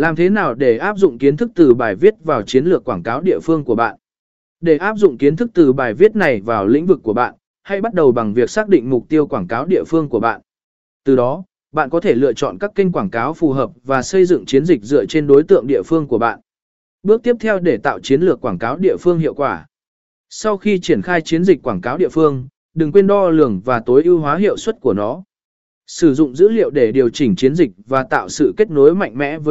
Làm thế nào để áp dụng kiến thức từ bài viết vào chiến lược quảng cáo địa phương của bạn? Để áp dụng kiến thức từ bài viết này vào lĩnh vực của bạn, hãy bắt đầu bằng việc xác định mục tiêu quảng cáo địa phương của bạn. Từ đó, bạn có thể lựa chọn các kênh quảng cáo phù hợp và xây dựng chiến dịch dựa trên đối tượng địa phương của bạn. Bước tiếp theo để tạo chiến lược quảng cáo địa phương hiệu quả. Sau khi triển khai chiến dịch quảng cáo địa phương, đừng quên đo lường và tối ưu hóa hiệu suất của nó. Sử dụng dữ liệu để điều chỉnh chiến dịch và tạo sự kết nối mạnh mẽ với